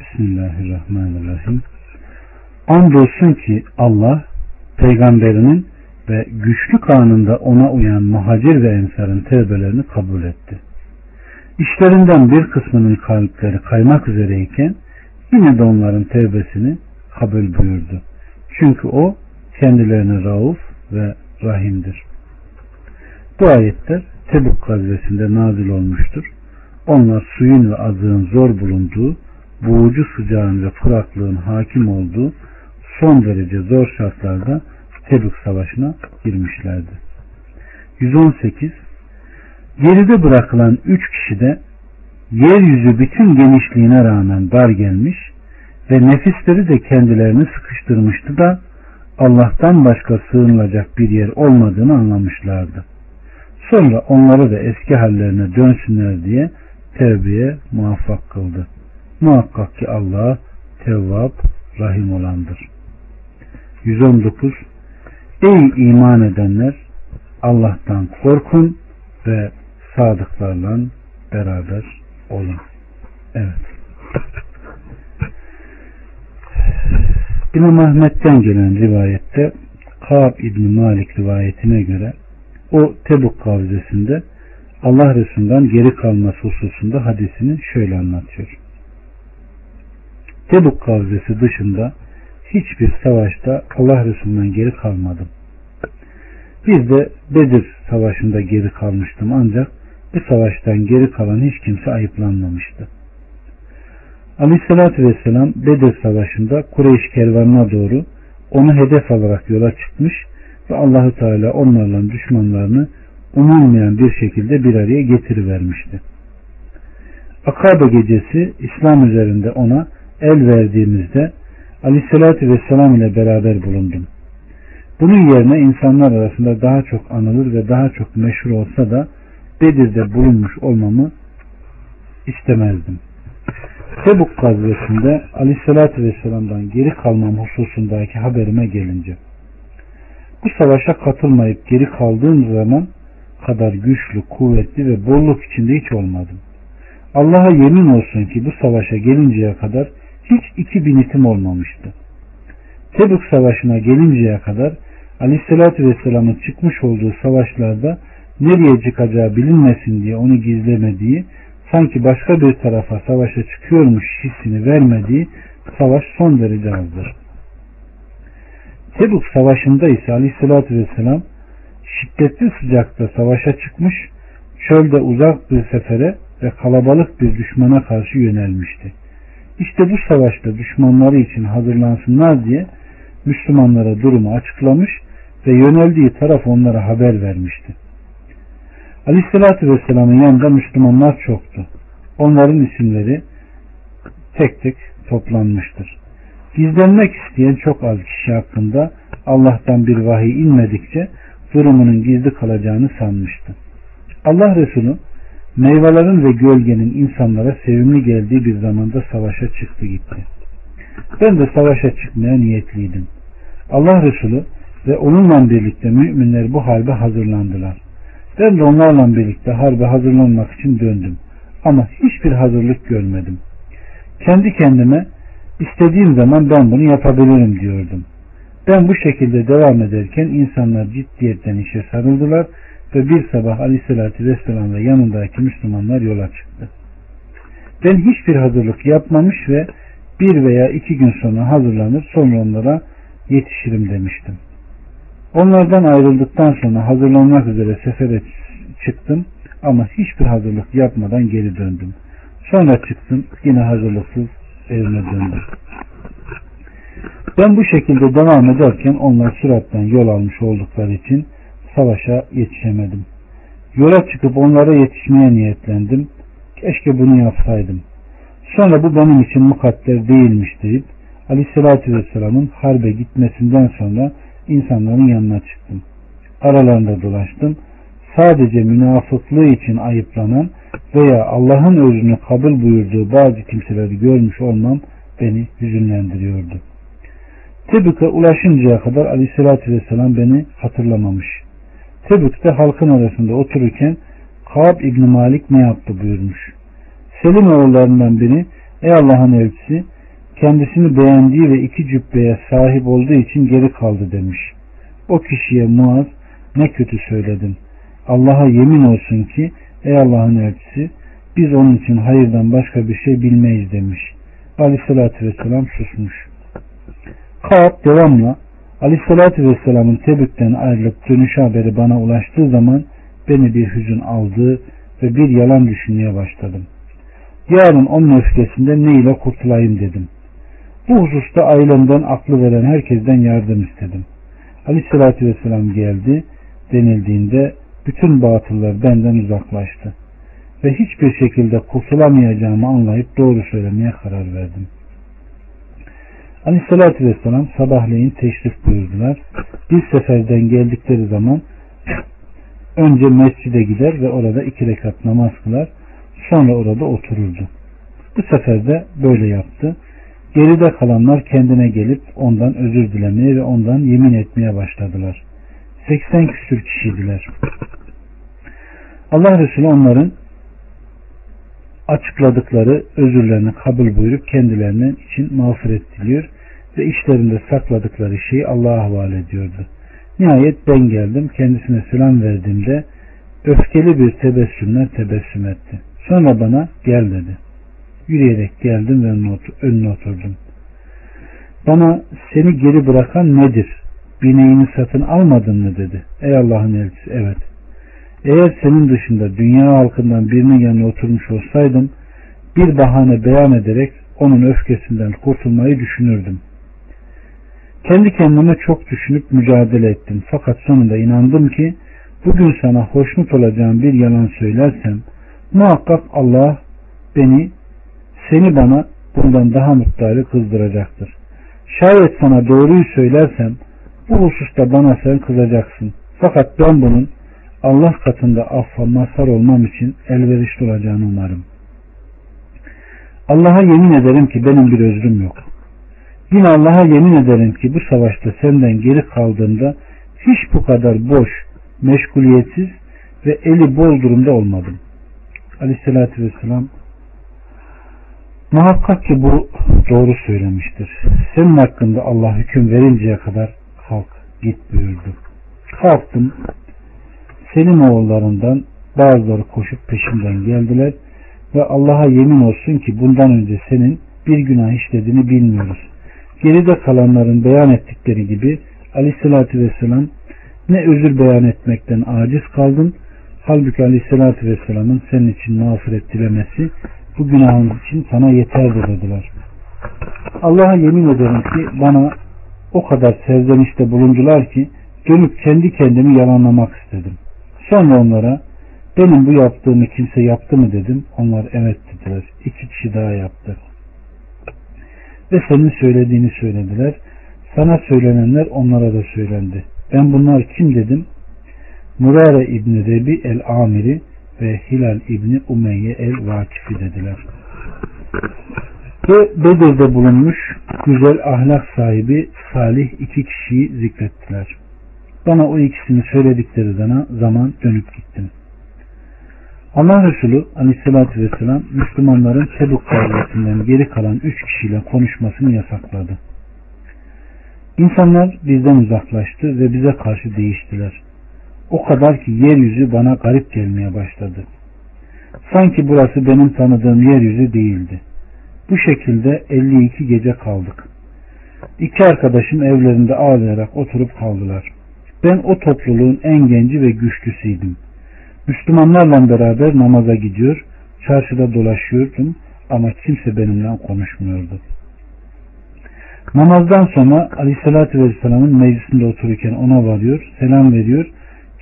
Bismillahirrahmanirrahim. Andolsun ki Allah peygamberinin ve güçlük anında ona uyan muhacir ve ensarın tevbelerini kabul etti. İşlerinden bir kısmının kalpleri kaymak üzereyken yine de onların tevbesini kabul buyurdu. Çünkü o kendilerine rauf ve rahimdir. Bu ayetler Tebuk gazvesinde nazil olmuştur. Onlar suyun ve azığın zor bulunduğu, boğucu sıcağın ve kuraklığın hakim olduğu son derece zor şartlarda Tebük Savaşı'na girmişlerdi. 118 Geride bırakılan üç kişi de yeryüzü bütün genişliğine rağmen dar gelmiş ve nefisleri de kendilerini sıkıştırmıştı da Allah'tan başka sığınılacak bir yer olmadığını anlamışlardı. Sonra onları da eski hallerine dönsünler diye tevbeye muvaffak kıldı. Muhakkak ki Allah tevvab rahim olandır. 119 Ey iman edenler Allah'tan korkun ve sadıklarla beraber olun. Evet. İmam Ahmet'ten gelen rivayette Kaab İbni Malik rivayetine göre o Tebuk kavzesinde Allah Resulü'nden geri kalması hususunda hadisini şöyle anlatıyor. Tebuk kavzesi dışında hiçbir savaşta Allah Resulü'nden geri kalmadım. Bir de Bedir savaşında geri kalmıştım ancak bu savaştan geri kalan hiç kimse ayıplanmamıştı. Aleyhissalatü Vesselam Bedir Savaşı'nda Kureyş kervanına doğru onu hedef alarak yola çıkmış ve Allahü Teala onlarla düşmanlarını umulmayan bir şekilde bir araya getirivermişti. Akabe gecesi İslam üzerinde ona el verdiğimizde Aleyhisselatü Vesselam ile beraber bulundum. Bunun yerine insanlar arasında daha çok anılır ve daha çok meşhur olsa da Bedir'de bulunmuş olmamı istemezdim. Tebuk gazvesinde Aleyhisselatü Vesselam'dan geri kalmam hususundaki haberime gelince bu savaşa katılmayıp geri kaldığım zaman kadar güçlü, kuvvetli ve bolluk içinde hiç olmadım. Allah'a yemin olsun ki bu savaşa gelinceye kadar hiç iki binitim olmamıştı. Tebük savaşına gelinceye kadar Aleyhisselatü Vesselam'ın çıkmış olduğu savaşlarda nereye çıkacağı bilinmesin diye onu gizlemediği, sanki başka bir tarafa savaşa çıkıyormuş hissini vermediği savaş son derece azdır. Tebuk savaşında ise Aleyhisselatü Vesselam şiddetli sıcakta savaşa çıkmış, çölde uzak bir sefere ve kalabalık bir düşmana karşı yönelmişti. İşte bu savaşta düşmanları için hazırlansınlar diye Müslümanlara durumu açıklamış ve yöneldiği taraf onlara haber vermişti. Aleyhissalatü Vesselam'ın yanında Müslümanlar çoktu. Onların isimleri tek tek toplanmıştır. Gizlenmek isteyen çok az kişi hakkında Allah'tan bir vahiy inmedikçe durumunun gizli kalacağını sanmıştı. Allah Resulü meyvelerin ve gölgenin insanlara sevimli geldiği bir zamanda savaşa çıktı gitti. Ben de savaşa çıkmaya niyetliydim. Allah Resulü ve onunla birlikte müminler bu harbe hazırlandılar. Ben de onlarla birlikte harbe hazırlanmak için döndüm. Ama hiçbir hazırlık görmedim. Kendi kendime istediğim zaman ben bunu yapabilirim diyordum. Ben bu şekilde devam ederken insanlar ciddiyetten işe sarıldılar ve bir sabah Aleyhisselatü Vesselam ve yanındaki Müslümanlar yola çıktı. Ben hiçbir hazırlık yapmamış ve bir veya iki gün sonra hazırlanır sonra onlara yetişirim demiştim. Onlardan ayrıldıktan sonra hazırlanmak üzere sefere çıktım ama hiçbir hazırlık yapmadan geri döndüm. Sonra çıktım yine hazırlıksız evime döndüm. Ben bu şekilde devam ederken onlar süratten yol almış oldukları için savaşa yetişemedim. Yola çıkıp onlara yetişmeye niyetlendim. Keşke bunu yapsaydım. Sonra bu benim için mukadder değilmiş deyip Aleyhisselatü Vesselam'ın harbe gitmesinden sonra insanların yanına çıktım. Aralarında dolaştım. Sadece münafıklığı için ayıplanan veya Allah'ın özünü kabul buyurduğu bazı kimseleri görmüş olmam beni hüzünlendiriyordu. Tebük'e ulaşıncaya kadar aleyhissalatü vesselam beni hatırlamamış. Tebük'te halkın arasında otururken Kaab İbni Malik ne yaptı buyurmuş. Selim oğullarından biri Ey Allah'ın elçisi kendisini beğendiği ve iki cübbeye sahip olduğu için geri kaldı demiş. O kişiye Muaz ne kötü söyledin. Allah'a yemin olsun ki ey Allah'ın elçisi biz onun için hayırdan başka bir şey bilmeyiz demiş. Aleyhissalatü vesselam susmuş. Kaab devamla Aleyhissalatü vesselamın Tebük'ten ayrılıp dönüş haberi bana ulaştığı zaman beni bir hüzün aldı ve bir yalan düşünmeye başladım. Yarın onun öfkesinden ne ile kurtulayım dedim. Bu hususta ailemden aklı veren herkesten yardım istedim. Aleyhissalatü vesselam geldi denildiğinde bütün batıllar benden uzaklaştı. Ve hiçbir şekilde kurtulamayacağımı anlayıp doğru söylemeye karar verdim. Aleyhissalatü vesselam sabahleyin teşrif buyurdular. Bir seferden geldikleri zaman önce mescide gider ve orada iki rekat namaz kılar. Sonra orada otururdu. Bu sefer de böyle yaptı. Geride kalanlar kendine gelip ondan özür dilemeye ve ondan yemin etmeye başladılar. 80 küsür kişiydiler. Allah Resulü onların açıkladıkları özürlerini kabul buyurup kendilerinin için mağfiret diliyor ve işlerinde sakladıkları şeyi Allah'a havale ediyordu. Nihayet ben geldim kendisine selam verdiğimde öfkeli bir tebessümle tebessüm etti. Sonra bana gel dedi. Yürüyerek geldim ve önüne oturdum. Bana seni geri bırakan nedir? Bineğini satın almadın mı dedi. Ey Allah'ın elçisi evet. Eğer senin dışında dünya halkından birinin yanına oturmuş olsaydım bir bahane beyan ederek onun öfkesinden kurtulmayı düşünürdüm. Kendi kendime çok düşünüp mücadele ettim. Fakat sonunda inandım ki bugün sana hoşnut olacağım bir yalan söylersem muhakkak Allah beni seni bana bundan daha mutlu kızdıracaktır. Şayet sana doğruyu söylersem bu hususta bana sen kızacaksın. Fakat ben bunun Allah katında affa mazhar olmam için elverişli olacağını umarım. Allah'a yemin ederim ki benim bir özrüm yok. Yine Allah'a yemin ederim ki bu savaşta senden geri kaldığımda hiç bu kadar boş, meşguliyetsiz ve eli bol durumda olmadım. Aleyhissalatü vesselam muhakkak ki bu doğru söylemiştir. Senin hakkında Allah hüküm verinceye kadar kalk git buyurdu. Kalktım. Senin oğullarından bazıları koşup peşimden geldiler ve Allah'a yemin olsun ki bundan önce senin bir günah işlediğini bilmiyoruz. Geride kalanların beyan ettikleri gibi aleyhissalatü vesselam ne özür beyan etmekten aciz kaldın halbuki aleyhissalatü vesselamın senin için mağfiret dilemesi bu günahın için sana yeterdir dediler. Allah'a yemin ederim ki bana o kadar serzenişte bulundular ki dönüp kendi kendimi yalanlamak istedim. Sonra onlara benim bu yaptığımı kimse yaptı mı dedim. Onlar evet dediler. İki kişi daha yaptı. Ve senin söylediğini söylediler. Sana söylenenler onlara da söylendi. Ben bunlar kim dedim? Murare İbni Rebi el-Amiri ve Hilal İbni Umeyye el-Vakifi dediler. Ve Bedir'de bulunmuş güzel ahlak sahibi salih iki kişiyi zikrettiler. Bana o ikisini söyledikleri zaman dönüp gittim. Allah Resulü aleyhissalatü vesselam Müslümanların Tebuk gazvesinden geri kalan üç kişiyle konuşmasını yasakladı. İnsanlar bizden uzaklaştı ve bize karşı değiştiler. O kadar ki yeryüzü bana garip gelmeye başladı. Sanki burası benim tanıdığım yeryüzü değildi. Bu şekilde 52 gece kaldık. İki arkadaşım evlerinde ağlayarak oturup kaldılar. Ben o topluluğun en genci ve güçlüsüydüm. Müslümanlarla beraber namaza gidiyor, çarşıda dolaşıyordum ama kimse benimle konuşmuyordu. Namazdan sonra Aleyhisselatü Vesselam'ın meclisinde otururken ona varıyor, selam veriyor.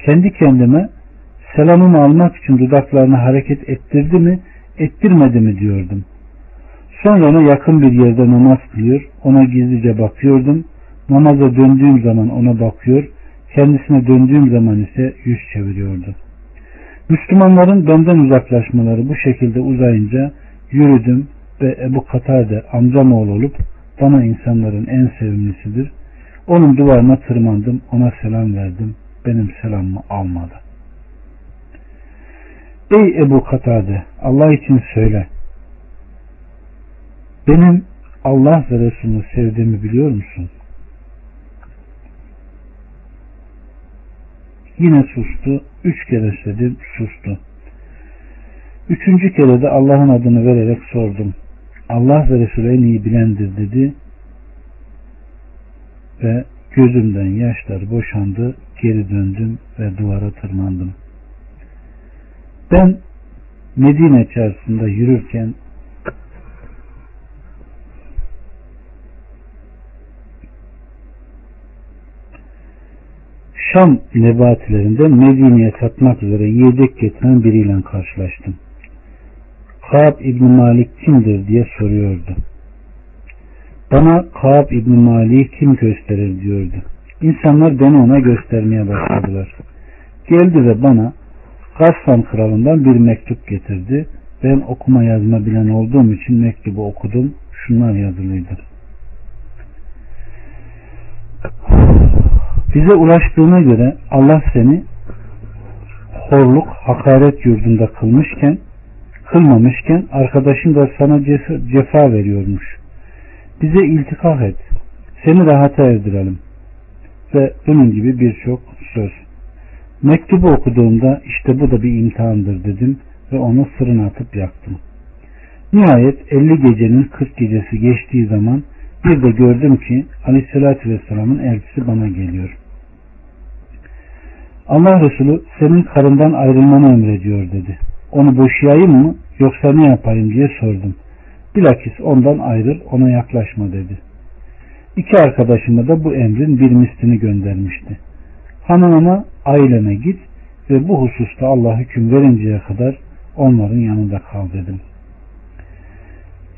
Kendi kendime selamımı almak için dudaklarını hareket ettirdi mi, ettirmedi mi diyordum. Sonra ona yakın bir yerde namaz kılıyor, ona gizlice bakıyordum. Namaza döndüğüm zaman ona bakıyor, kendisine döndüğüm zaman ise yüz çeviriyordu. Müslümanların benden uzaklaşmaları bu şekilde uzayınca yürüdüm ve Ebu Katade amcam oğlu olup bana insanların en sevimlisidir. Onun duvarına tırmandım, ona selam verdim. Benim selamımı almadı. Ey Ebu Katade, Allah için söyle. Benim Allah ve Resulünü sevdiğimi biliyor musun? Yine sustu. Üç kere söyledim, sustu. Üçüncü kere de Allah'ın adını vererek sordum. Allah ve Resulü en iyi bilendir dedi ve gözümden yaşlar boşandı, geri döndüm ve duvara tırmandım. Ben Medine çarşısında yürürken Şam nebatilerinde Medine'ye satmak üzere yiyecek getiren biriyle karşılaştım. Kaab İbni Malik kimdir diye soruyordu. Bana Kaab İbni Malik'i kim gösterir diyordu. İnsanlar beni ona göstermeye başladılar. Geldi ve bana Gassan kralından bir mektup getirdi. Ben okuma yazma bilen olduğum için mektubu okudum. Şunlar yazılıydı. Bize ulaştığına göre Allah seni horluk, hakaret yurdunda kılmışken kılmamışken arkadaşın da sana cefa veriyormuş. Bize iltikah et. Seni rahata erdirelim. Ve bunun gibi birçok söz. Mektubu okuduğumda işte bu da bir imtihandır dedim ve onu fırına atıp yaktım. Nihayet 50 gecenin 40 gecesi geçtiği zaman bir de gördüm ki Aleyhisselatü Vesselam'ın elçisi bana geliyor. Allah Resulü senin karından ayrılmanı emrediyor dedi. Onu boşayayım mı yoksa ne yapayım diye sordum. Bilakis ondan ayrıl ona yaklaşma dedi. İki arkadaşıma da bu emrin bir mislini göndermişti. Hanımına ailene git ve bu hususta Allah hüküm verinceye kadar onların yanında kal dedim.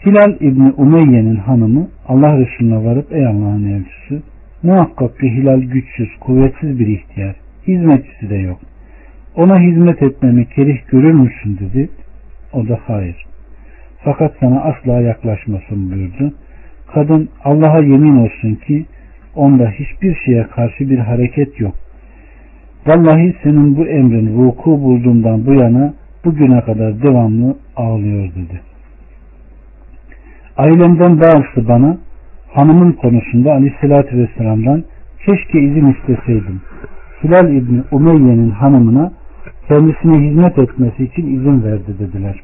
Hilal İbni Umeyye'nin hanımı Allah Resulüne varıp ey Allah'ın elçisi muhakkak ki Hilal güçsüz, kuvvetsiz bir ihtiyar, hizmetçisi de yok. Ona hizmet etmemi kerih görür müsün dedi. O da hayır. Fakat sana asla yaklaşmasın buyurdu. Kadın Allah'a yemin olsun ki onda hiçbir şeye karşı bir hareket yok. Vallahi senin bu emrin vuku bulduğundan bu yana bugüne kadar devamlı ağlıyor dedi. Ailemden bazısı bana hanımın konusunda aleyhissalatü vesselam'dan keşke izin isteseydim. Hilal İbni Umeyye'nin hanımına kendisine hizmet etmesi için izin verdi dediler.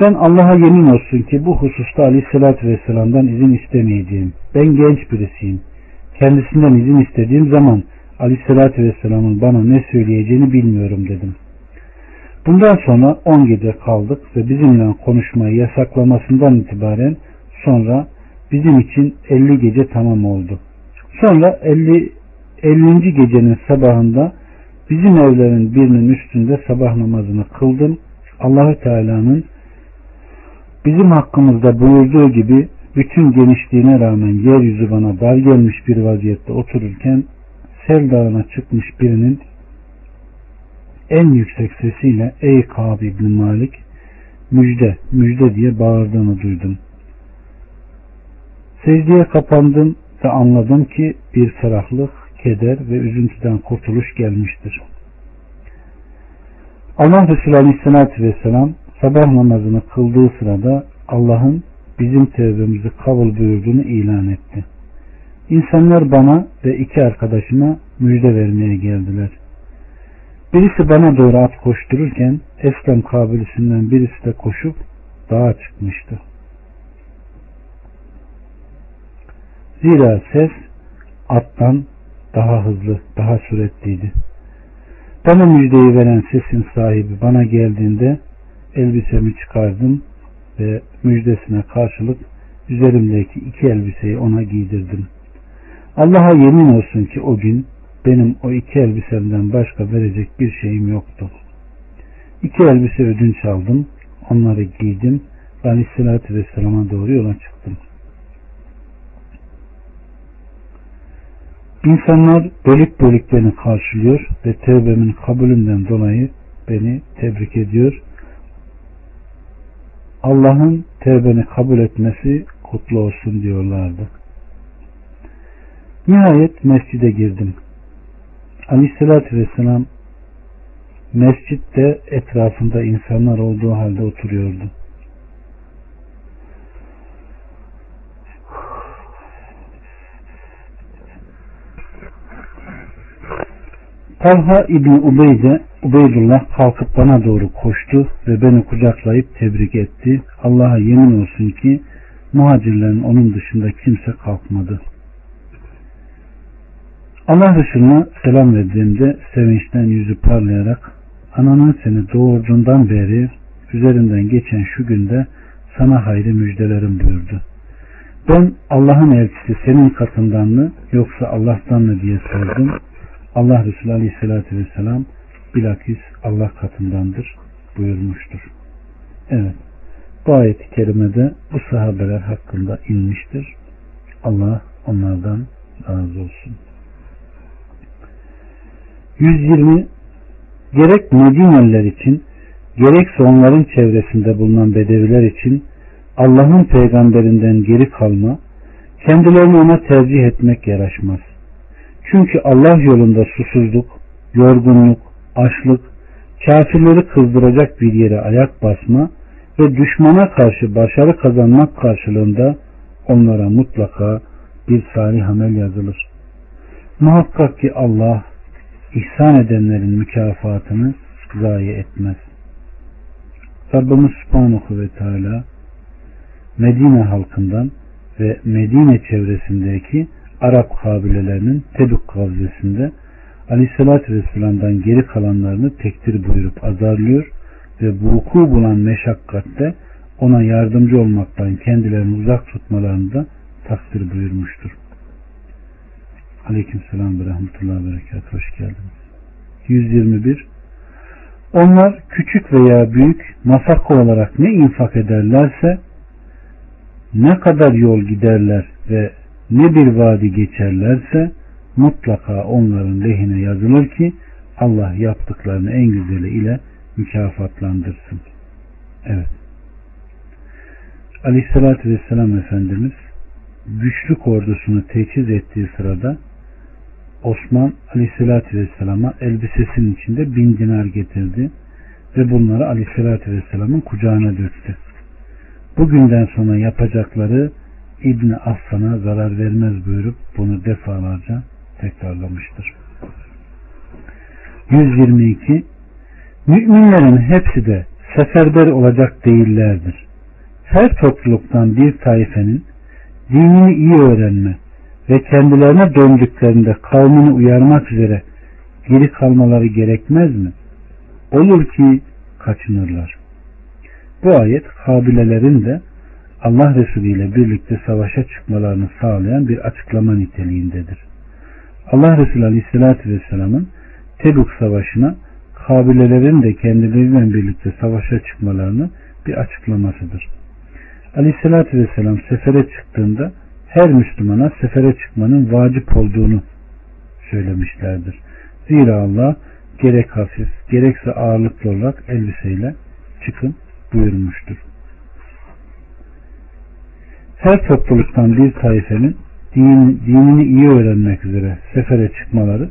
Ben Allah'a yemin olsun ki bu hususta aleyhissalatü vesselam'dan izin istemeyeceğim. Ben genç birisiyim. Kendisinden izin istediğim zaman aleyhissalatü vesselamın bana ne söyleyeceğini bilmiyorum dedim. Bundan sonra 10 gece kaldık ve bizimle konuşmayı yasaklamasından itibaren sonra bizim için 50 gece tamam oldu. Sonra 50 50. gecenin sabahında bizim evlerin birinin üstünde sabah namazını kıldım. Allahü Teala'nın bizim hakkımızda buyurduğu gibi bütün genişliğine rağmen yeryüzü bana dar gelmiş bir vaziyette otururken Sel Dağı'na çıkmış birinin en yüksek sesiyle ey Kab İbni Malik müjde müjde diye bağırdığını duydum. Secdeye kapandım ve anladım ki bir ferahlık, keder ve üzüntüden kurtuluş gelmiştir. Allah Resulü Aleyhisselatü Vesselam sabah namazını kıldığı sırada Allah'ın bizim tevbemizi kabul buyurduğunu ilan etti. İnsanlar bana ve iki arkadaşıma müjde vermeye geldiler. Birisi bana doğru at koştururken Eslem kabilesinden birisi de koşup dağa çıkmıştı. Zira ses attan daha hızlı, daha süretliydi. Bana müjdeyi veren sesin sahibi bana geldiğinde elbisemi çıkardım ve müjdesine karşılık üzerimdeki iki elbiseyi ona giydirdim. Allah'a yemin olsun ki o gün benim o iki elbisemden başka verecek bir şeyim yoktu. İki elbise ödünç aldım, onları giydim ve Aleyhisselatü Vesselam'a doğru yola çıktım. İnsanlar bölük bölük beni karşılıyor ve tevbemin kabulünden dolayı beni tebrik ediyor. Allah'ın tevbeni kabul etmesi kutlu olsun diyorlardı. Nihayet mescide girdim. Aleyhissalatü vesselam mescitte etrafında insanlar olduğu halde oturuyordu. Talha İbni Ubeyde, Ubeydullah kalkıp bana doğru koştu ve beni kucaklayıp tebrik etti. Allah'a yemin olsun ki muhacirlerin onun dışında kimse kalkmadı. Allah Resulüne selam verdiğimde sevinçten yüzü parlayarak ananın seni doğurduğundan beri üzerinden geçen şu günde sana hayrı müjdelerim buyurdu. Ben Allah'ın elçisi senin katından mı yoksa Allah'tan mı diye sordum. Allah Resulü Aleyhisselatü Vesselam bilakis Allah katındandır buyurmuştur. Evet. Bu ayet-i kerimede bu sahabeler hakkında inmiştir. Allah onlardan razı olsun. 120 gerek Medineliler için gerekse onların çevresinde bulunan bedeviler için Allah'ın peygamberinden geri kalma, kendilerini ona tercih etmek yaraşmaz. Çünkü Allah yolunda susuzluk, yorgunluk, açlık, kafirleri kızdıracak bir yere ayak basma ve düşmana karşı başarı kazanmak karşılığında onlara mutlaka bir salih amel yazılır. Muhakkak ki Allah ihsan edenlerin mükafatını zayi etmez. Rabbimiz Subhanahu ve Teala Medine halkından ve Medine çevresindeki Arap kabilelerinin Tebük gazvesinde Aleyhisselatü Vesselam'dan geri kalanlarını tektir buyurup azarlıyor ve vuku bulan meşakkatte ona yardımcı olmaktan kendilerini uzak tutmalarını da takdir buyurmuştur. Aleyküm selam ve rahmetullahi ve berekat. Hoş geldiniz. 121 Onlar küçük veya büyük nafaka olarak ne infak ederlerse ne kadar yol giderler ve ne bir vadi geçerlerse mutlaka onların lehine yazılır ki Allah yaptıklarını en güzeli ile mükafatlandırsın. Evet. Aleyhissalatü Vesselam Efendimiz güçlük ordusunu teçhiz ettiği sırada Osman Aleyhisselatü Vesselam'a elbisesinin içinde bin dinar getirdi ve bunları Aleyhisselatü Vesselam'ın kucağına döktü. Bugünden sonra yapacakları İbni Aslan'a zarar vermez buyurup bunu defalarca tekrarlamıştır. 122 Müminlerin hepsi de seferber olacak değillerdir. Her topluluktan bir taifenin dinini iyi öğrenme ve kendilerine döndüklerinde kavmini uyarmak üzere geri kalmaları gerekmez mi? Olur ki kaçınırlar. Bu ayet kabilelerin de Allah Resulü ile birlikte savaşa çıkmalarını sağlayan bir açıklama niteliğindedir. Allah Resulü Aleyhisselatü Vesselam'ın Tebuk Savaşı'na kabilelerin de kendileriyle birlikte savaşa çıkmalarını bir açıklamasıdır. Aleyhisselatü Vesselam sefere çıktığında her Müslümana sefere çıkmanın vacip olduğunu söylemişlerdir. Zira Allah gerek hafif gerekse ağırlıklı olarak elbiseyle çıkın buyurmuştur. Her topluluktan bir taifenin din, dinini iyi öğrenmek üzere sefere çıkmaları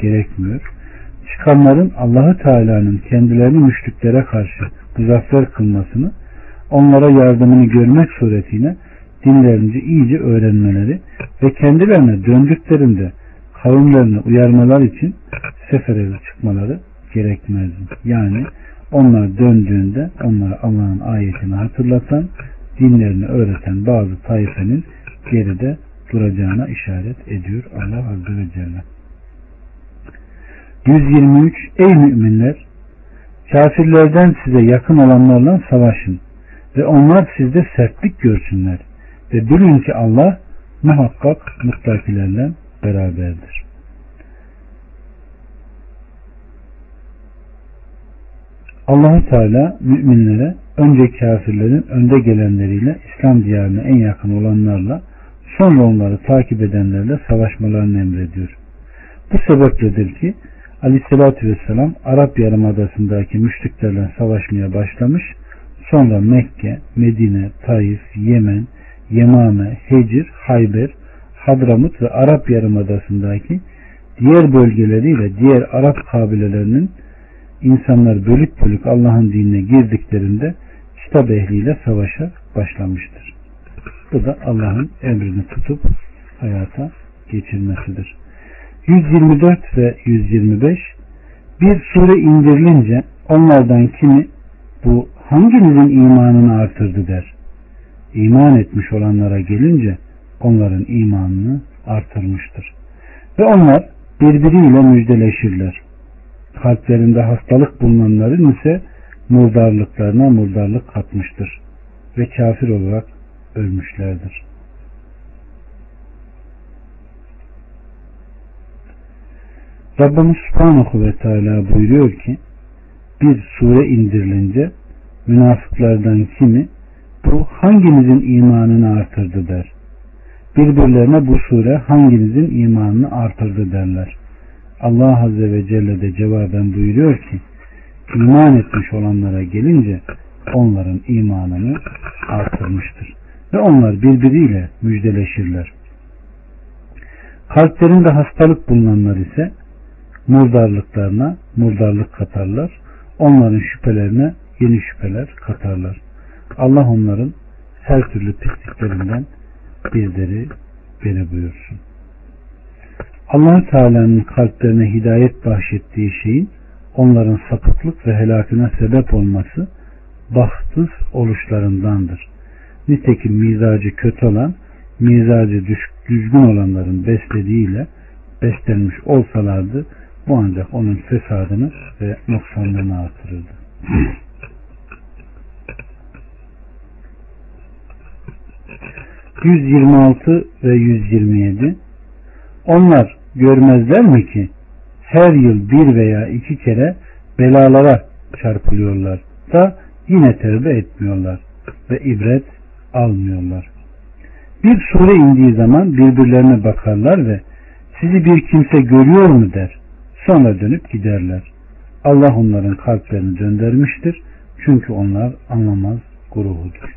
gerekmiyor. Çıkanların Allahü Teala'nın kendilerini müşriklere karşı muzaffer kılmasını, onlara yardımını görmek suretiyle dinlerince iyice öğrenmeleri ve kendilerine döndüklerinde kavimlerini uyarmalar için sefere çıkmaları gerekmez. Yani onlar döndüğünde onlara Allah'ın ayetini hatırlatan, dinlerini öğreten bazı taifenin geride duracağına işaret ediyor Allah Azze ve Celle. 123 Ey müminler! Kafirlerden size yakın olanlarla savaşın ve onlar sizde sertlik görsünler ve bilin ki Allah muhakkak muttakilerle beraberdir. Allahu Teala müminlere önce kafirlerin önde gelenleriyle İslam diyarına en yakın olanlarla sonra onları takip edenlerle savaşmalarını emrediyor. Bu sebepledir ki Aleyhisselatü Vesselam Arap Yarımadası'ndaki müşriklerle savaşmaya başlamış. Sonra Mekke, Medine, Taif, Yemen, Yemame, Hecir, Hayber, Hadramut ve Arap Yarımadası'ndaki diğer bölgeleriyle diğer Arap kabilelerinin insanlar bölük bölük Allah'ın dinine girdiklerinde kitap ehliyle savaşa başlamıştır. Bu da Allah'ın emrini tutup hayata geçirmesidir. 124 ve 125 bir sure indirilince onlardan kimi bu hanginizin imanını artırdı der. İman etmiş olanlara gelince onların imanını artırmıştır. Ve onlar birbiriyle müjdeleşirler. Kalplerinde hastalık bulunanların ise murdarlıklarına murdarlık katmıştır. Ve kafir olarak ölmüşlerdir. Rabbimiz Subhanahu ve Teala buyuruyor ki bir sure indirilince münafıklardan kimi bu hanginizin imanını artırdı der. Birbirlerine bu sure hanginizin imanını artırdı derler. Allah Azze ve Celle de cevaben buyuruyor ki iman etmiş olanlara gelince onların imanını artırmıştır. Ve onlar birbiriyle müjdeleşirler. Kalplerinde hastalık bulunanlar ise murdarlıklarına murdarlık katarlar. Onların şüphelerine yeni şüpheler katarlar. Allah onların her türlü pisliklerinden bizleri beni buyursun. Allah Teala'nın kalplerine hidayet bahşettiği şeyin onların sapıklık ve helakına sebep olması bahtsız oluşlarındandır. Nitekim mizacı kötü olan, mizacı düzgün olanların beslediğiyle beslenmiş olsalardı bu ancak onun fesadını ve noksanlığını artırırdı. 126 ve 127 Onlar görmezler mi ki her yıl bir veya iki kere belalara çarpılıyorlar da yine tevbe etmiyorlar ve ibret almıyorlar. Bir sure indiği zaman birbirlerine bakarlar ve sizi bir kimse görüyor mu der. Sonra dönüp giderler. Allah onların kalplerini döndürmüştür. Çünkü onlar anlamaz grubudur.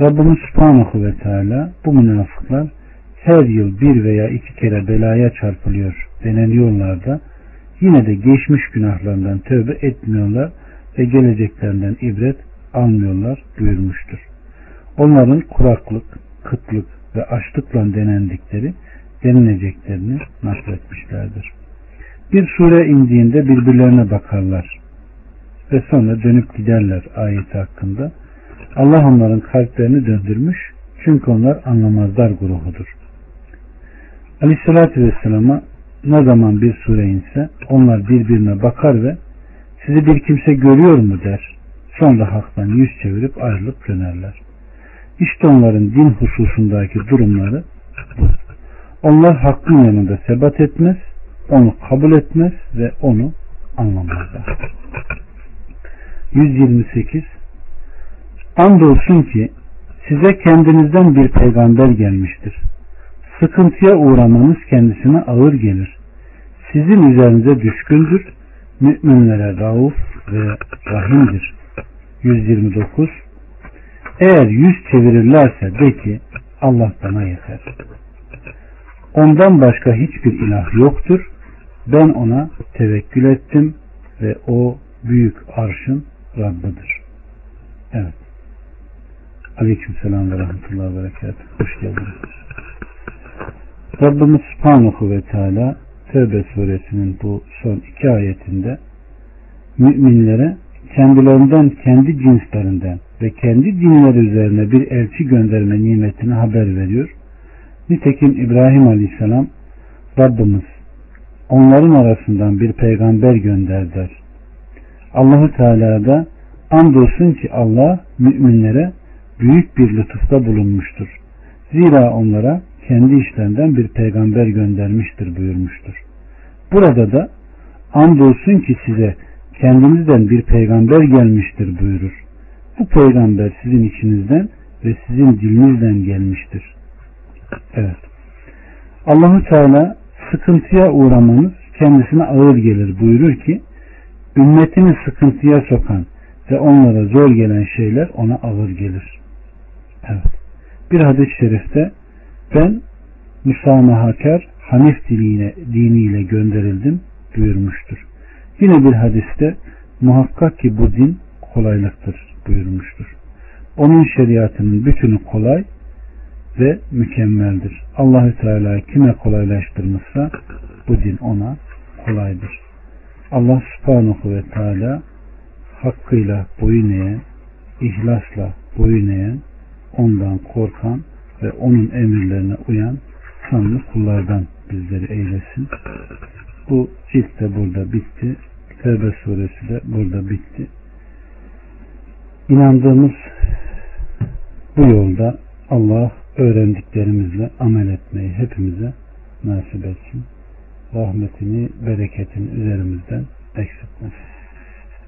Rabbimiz Subhanahu ve Teala bu münafıklar her yıl bir veya iki kere belaya çarpılıyor deneniyorlar da yine de geçmiş günahlarından tövbe etmiyorlar ve geleceklerinden ibret almıyorlar buyurmuştur. Onların kuraklık, kıtlık ve açlıkla denendikleri denileceklerini nakletmişlerdir. Bir sure indiğinde birbirlerine bakarlar ve sonra dönüp giderler ayeti hakkında. Allah onların kalplerini döndürmüş çünkü onlar anlamazlar grubudur. Aleyhissalatü Vesselam'a ne zaman bir sure inse onlar birbirine bakar ve sizi bir kimse görüyor mu der. Sonra haktan yüz çevirip ayrılıp dönerler. İşte onların din hususundaki durumları. Onlar hakkın yanında sebat etmez, onu kabul etmez ve onu anlamazlar. 128 Andolsun ki size kendinizden bir peygamber gelmiştir. Sıkıntıya uğramanız kendisine ağır gelir. Sizin üzerinize düşkündür. Müminlere rauf ve rahimdir. 129 Eğer yüz çevirirlerse de ki Allah bana yeter. Ondan başka hiçbir ilah yoktur. Ben ona tevekkül ettim ve o büyük arşın Rabbidir. Evet. Aleyküm selam ve rahmetullahi ve berekat. Hoş geldiniz. Rabbimiz Subhanahu ve Teala Tevbe suresinin bu son iki ayetinde müminlere kendilerinden, kendi cinslerinden ve kendi dinleri üzerine bir elçi gönderme nimetini haber veriyor. Nitekim İbrahim Aleyhisselam Rabbimiz onların arasından bir peygamber gönder der. Allahu Teala da andolsun ki Allah müminlere büyük bir lütufta bulunmuştur. Zira onlara kendi işlerinden bir peygamber göndermiştir buyurmuştur. Burada da andolsun ki size kendinizden bir peygamber gelmiştir buyurur. Bu peygamber sizin içinizden ve sizin dilinizden gelmiştir. Evet. Allahu Teala sıkıntıya uğramanız kendisine ağır gelir buyurur ki ümmetini sıkıntıya sokan ve onlara zor gelen şeyler ona ağır gelir. Evet. Bir hadis-i şerifte ben müsamahakar Hanif diniyle, diniyle gönderildim buyurmuştur. Yine bir hadiste muhakkak ki bu din kolaylıktır buyurmuştur. Onun şeriatının bütünü kolay, ve mükemmeldir. Allahü Teala kime kolaylaştırmışsa bu din ona kolaydır. Allah subhanahu ve teala hakkıyla boyun eğen, ihlasla boyun eğen, ondan korkan ve onun emirlerine uyan sanlı kullardan bizleri eylesin. Bu cilt de burada bitti. Tevbe suresi de burada bitti. İnandığımız bu yolda Allah öğrendiklerimizle amel etmeyi hepimize nasip etsin. Rahmetini, bereketini üzerimizden eksiltmesin.